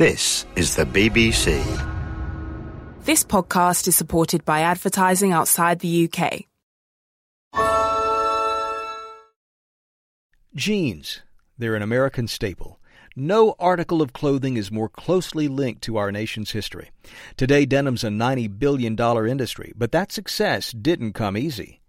This is the BBC. This podcast is supported by advertising outside the UK. Jeans. They're an American staple. No article of clothing is more closely linked to our nation's history. Today, denim's a $90 billion industry, but that success didn't come easy.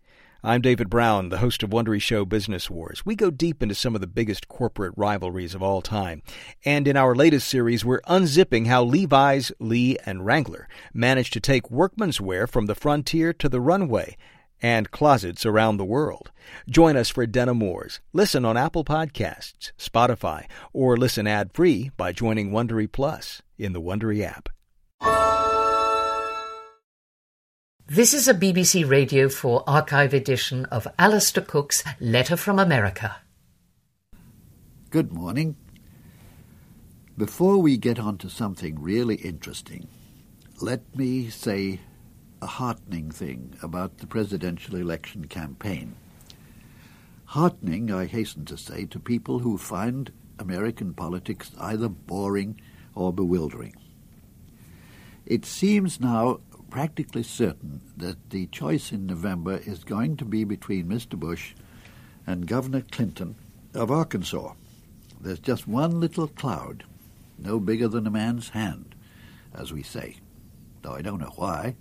I'm David Brown, the host of Wondery Show Business Wars. We go deep into some of the biggest corporate rivalries of all time. And in our latest series, we're unzipping how Levi's, Lee, and Wrangler managed to take workman's wear from the frontier to the runway and closets around the world. Join us for Denim Wars. Listen on Apple Podcasts, Spotify, or listen ad-free by joining Wondery Plus in the Wondery app. This is a BBC Radio 4 archive edition of Alistair Cooke's Letter from America. Good morning. Before we get on to something really interesting, let me say a heartening thing about the presidential election campaign. Heartening, I hasten to say, to people who find American politics either boring or bewildering. It seems now practically certain that the choice in November is going to be between Mr. Bush and Governor Clinton of Arkansas. There's just one little cloud, no bigger than a man's hand, as we say, though I don't know why.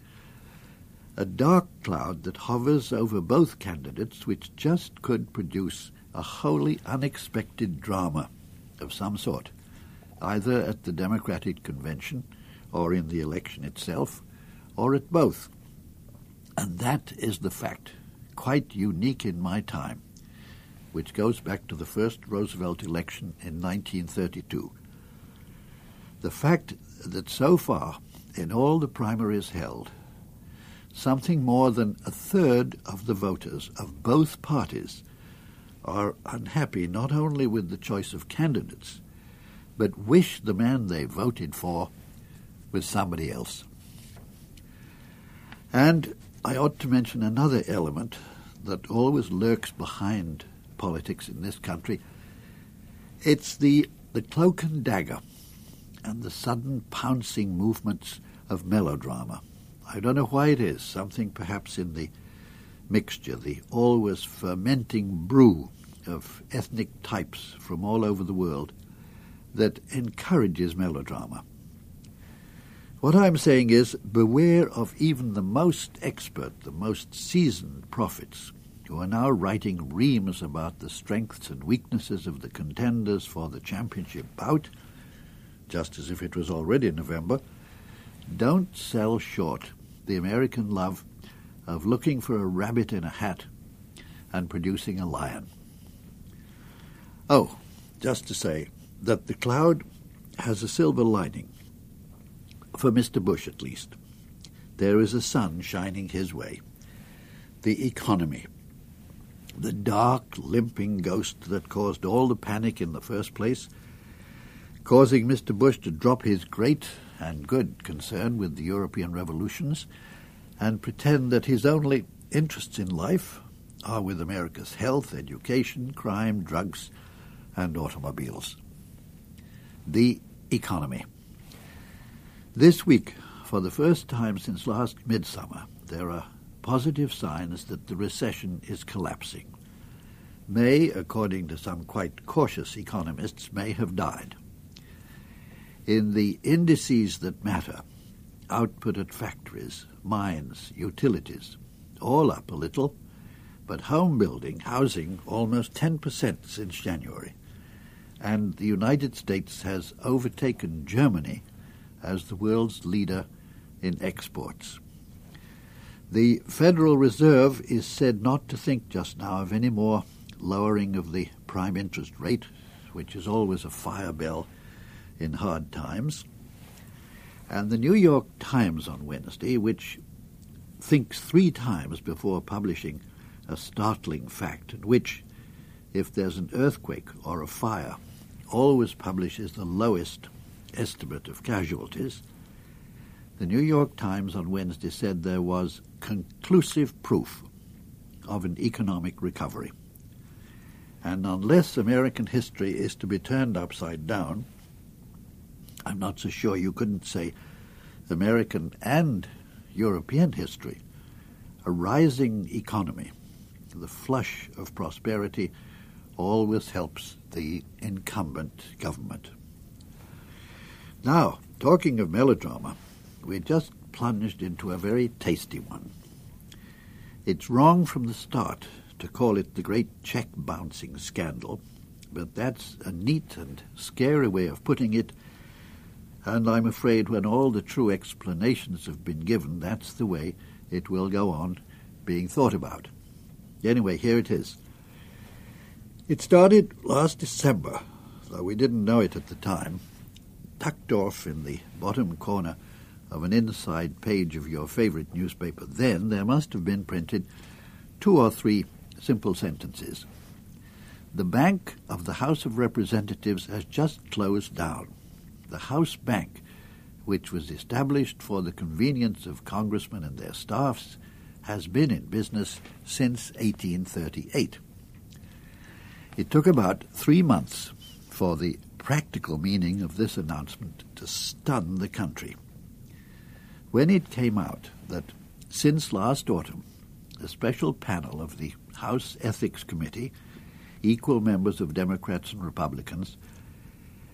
A dark cloud that hovers over both candidates, which just could produce a wholly unexpected drama of some sort, either at the Democratic convention or in the election itself, or at both. And that is the fact, quite unique in my time, which goes back to the first Roosevelt election in 1932. The fact that so far, in all the primaries held, something more than a third of the voters of both parties are unhappy not only with the choice of candidates, but wish the man they voted for was somebody else. And I ought to mention another element that always lurks behind politics in this country. It's the, the cloak and dagger and the sudden pouncing movements of melodrama. I don't know why it is, something perhaps in the mixture, the always fermenting brew of ethnic types from all over the world that encourages melodrama. What I'm saying is beware of even the most expert, the most seasoned prophets who are now writing reams about the strengths and weaknesses of the contenders for the championship bout, just as if it was already November. Don't sell short the American love of looking for a rabbit in a hat and producing a lion. Oh, just to say that the cloud has a silver lining for Mr. Bush at least. There is a sun shining his way. The economy. The dark, limping ghost that caused all the panic in the first place, causing Mr. Bush to drop his great and good concern with the European revolutions and pretend that his only interests in life are with America's health, education, crime, drugs, and automobiles. The economy. This week, for the first time since last midsummer, there are positive signs that the recession is collapsing. May, according to some quite cautious economists, may have died. In the indices that matter, output at factories, mines, utilities, all up a little, but home building, housing, almost 10% since January. And the United States has overtaken Germany as the world's leader in exports. The Federal Reserve is said not to think just now of any more lowering of the prime interest rate, which is always a fire bell in hard times. And the New York Times on Wednesday, which thinks three times before publishing a startling fact, and which, if there's an earthquake or a fire, always publishes the lowest estimate of casualties, the New York Times on Wednesday said there was conclusive proof of an economic recovery. And unless American history is to be turned upside down, I'm not so sure you couldn't say American and European history. A rising economy, the flush of prosperity, always helps the incumbent government. Now, talking of melodrama, we just plunged into a very tasty one. It's wrong from the start to call it the great check bouncing scandal, but that's a neat and scary way of putting it, and I'm afraid when all the true explanations have been given, that's the way it will go on being thought about. Anyway, here it is. It started last December, though we didn't know it at the time, tucked off in the bottom corner of an inside page of your favorite newspaper. Then there must have been printed two or three simple sentences. The Bank of the House of Representatives has just closed down. The House Bank, which was established for the convenience of congressmen and their staffs, has been in business since 1838. It took about three months for the practical meaning of this announcement to stun the country. When it came out that since last autumn, a special panel of the House Ethics Committee, equal members of Democrats and Republicans,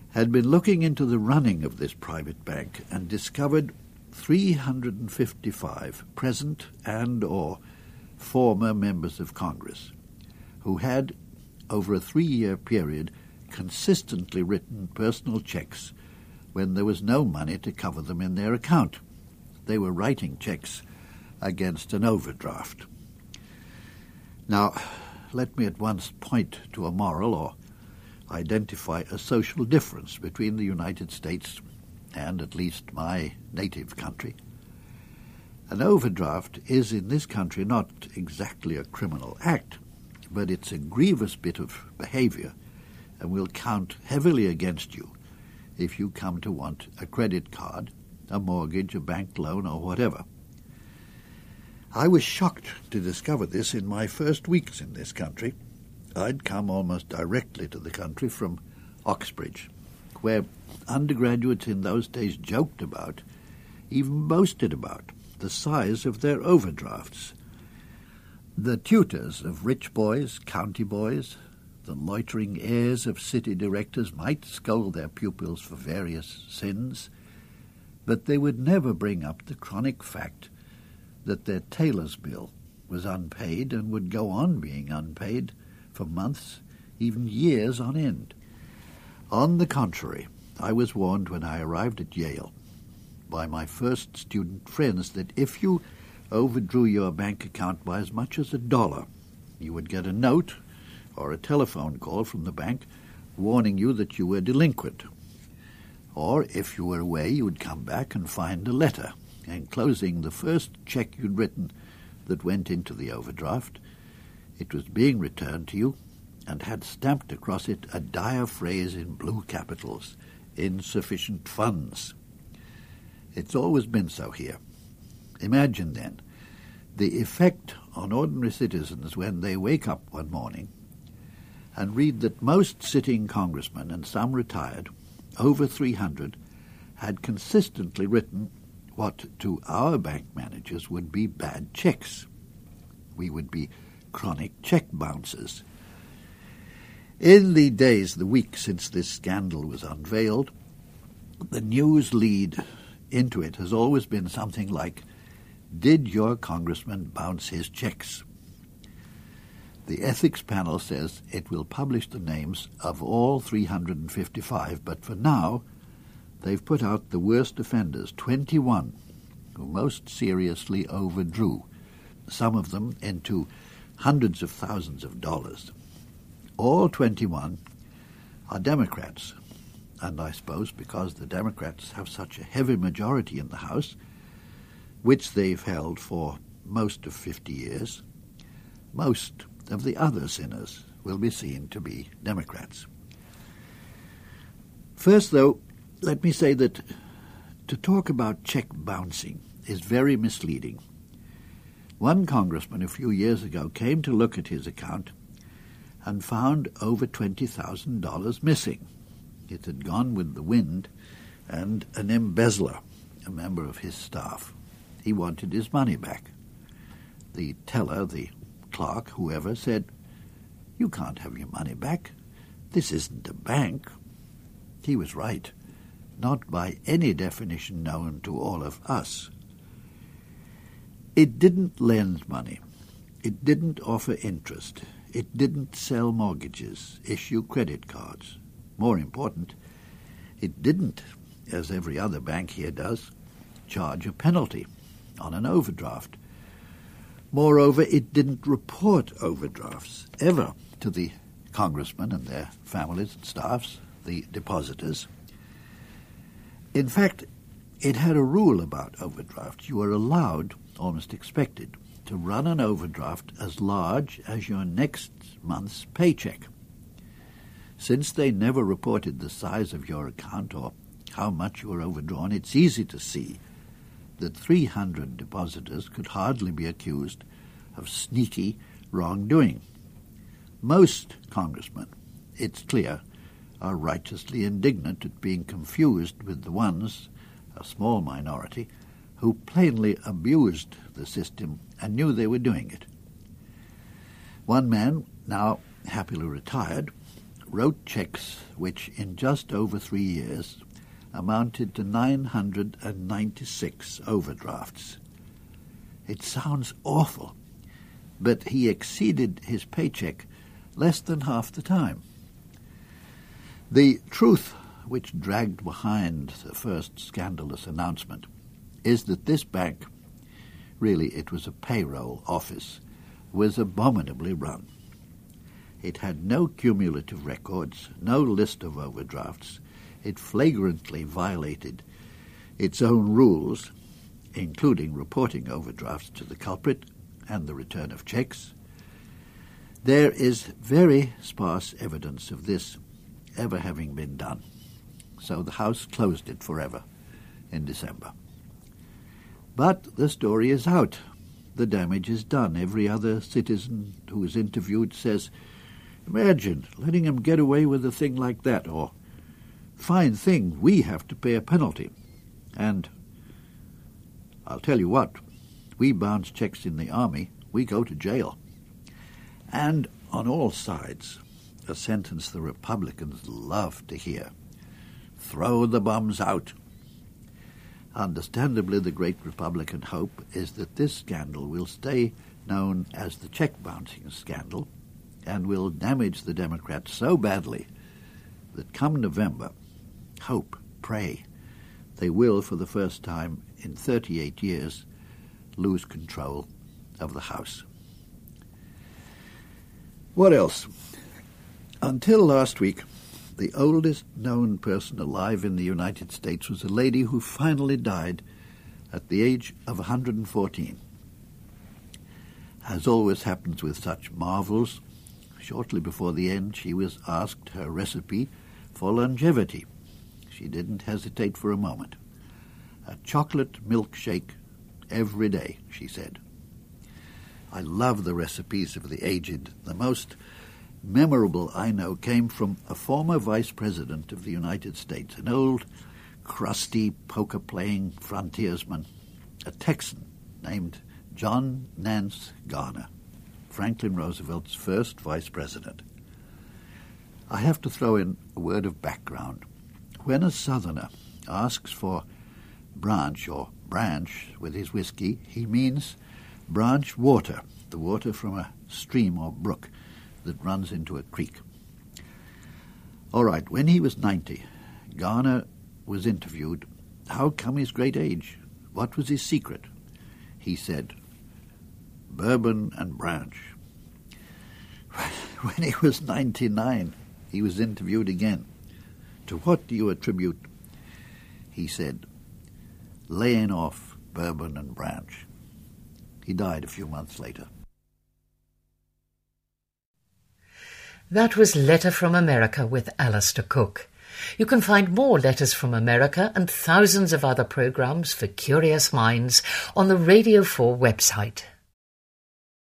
had been looking into the running of this private bank and discovered 355 present and or former members of Congress who had over a 3-year period consistently written personal checks when there was no money to cover them in their account. They were writing checks against an overdraft. Now, let me at once point to a moral or identify a social difference between the United States and at least my native country. An overdraft is in this country not exactly a criminal act, but it's a grievous bit of behavior and will count heavily against you if you come to want a credit card, a mortgage, a bank loan, or whatever. I was shocked to discover this in my first weeks in this country. I'd come almost directly to the country from Oxbridge, where undergraduates in those days joked about, even boasted about, the size of their overdrafts. The tutors of rich boys, county boys, the loitering heirs of city directors might scold their pupils for various sins, but they would never bring up the chronic fact that their tailor's bill was unpaid and would go on being unpaid for months, even years on end. On the contrary, I was warned when I arrived at Yale by my first student friends that if you overdrew your bank account by as much as a dollar, you would get a note or a telephone call from the bank warning you that you were delinquent. Or if you were away, you would come back and find a letter enclosing the first check you'd written that went into the overdraft. It was being returned to you and had stamped across it a dire phrase in blue capitals insufficient funds. It's always been so here. Imagine, then, the effect on ordinary citizens when they wake up one morning and read that most sitting congressmen and some retired, over 300, had consistently written what to our bank managers would be bad checks. We would be chronic check bouncers. In the days, the weeks since this scandal was unveiled, the news lead into it has always been something like, Did your congressman bounce his checks? The ethics panel says it will publish the names of all 355, but for now, they've put out the worst offenders, 21, who most seriously overdrew, some of them into hundreds of thousands of dollars. All 21 are Democrats, and I suppose because the Democrats have such a heavy majority in the House, which they've held for most of 50 years, most of the other sinners will be seen to be Democrats. First, though, let me say that to talk about check bouncing is very misleading. One congressman a few years ago came to look at his account and found over $20,000 missing. It had gone with the wind and an embezzler, a member of his staff. He wanted his money back. The teller, the clerk, whoever, said, You can't have your money back. This isn't a bank. He was right, not by any definition known to all of us. It didn't lend money. It didn't offer interest. It didn't sell mortgages, issue credit cards. More important, it didn't, as every other bank here does, charge a penalty on an overdraft. Moreover, it didn't report overdrafts ever to the congressmen and their families and staffs, the depositors. In fact, it had a rule about overdrafts. You were allowed, almost expected, to run an overdraft as large as your next month's paycheck. Since they never reported the size of your account or how much you were overdrawn, it's easy to see that 300 depositors could hardly be accused of sneaky wrongdoing. Most congressmen, it's clear, are righteously indignant at being confused with the ones, a small minority, who plainly abused the system and knew they were doing it. One man, now happily retired, wrote checks which, in just over three years, amounted to 996 overdrafts. It sounds awful, but he exceeded his paycheck less than half the time. The truth which dragged behind the first scandalous announcement is that this bank, really it was a payroll office, was abominably run. It had no cumulative records, no list of overdrafts. It flagrantly violated its own rules, including reporting overdrafts to the culprit and the return of checks. There is very sparse evidence of this ever having been done, so the House closed it forever in December. But the story is out. The damage is done. Every other citizen who is interviewed says, Imagine letting him get away with a thing like that, or fine thing, we have to pay a penalty. And I'll tell you what, we bounce checks in the army, we go to jail. And on all sides, a sentence the Republicans love to hear throw the bums out. Understandably, the great Republican hope is that this scandal will stay known as the check bouncing scandal and will damage the Democrats so badly that come November, hope, pray, they will, for the first time in 38 years, lose control of the House. What else? Until last week, the oldest known person alive in the United States was a lady who finally died at the age of 114. As always happens with such marvels, shortly before the end she was asked her recipe for longevity. She didn't hesitate for a moment. A chocolate milkshake every day, she said. I love the recipes of the aged. The most memorable I know came from a former vice president of the United States, an old, crusty, poker playing frontiersman, a Texan named John Nance Garner, Franklin Roosevelt's first vice president. I have to throw in a word of background. When a Southerner asks for branch or branch with his whiskey, he means branch water, the water from a stream or brook that runs into a creek. All right, when he was 90, Garner was interviewed. How come his great age? What was his secret? He said, Bourbon and branch. When he was 99, he was interviewed again. To what do you attribute? He said, laying off bourbon and branch. He died a few months later. That was Letter from America with Alistair Cooke. You can find more Letters from America and thousands of other programs for curious minds on the Radio 4 website.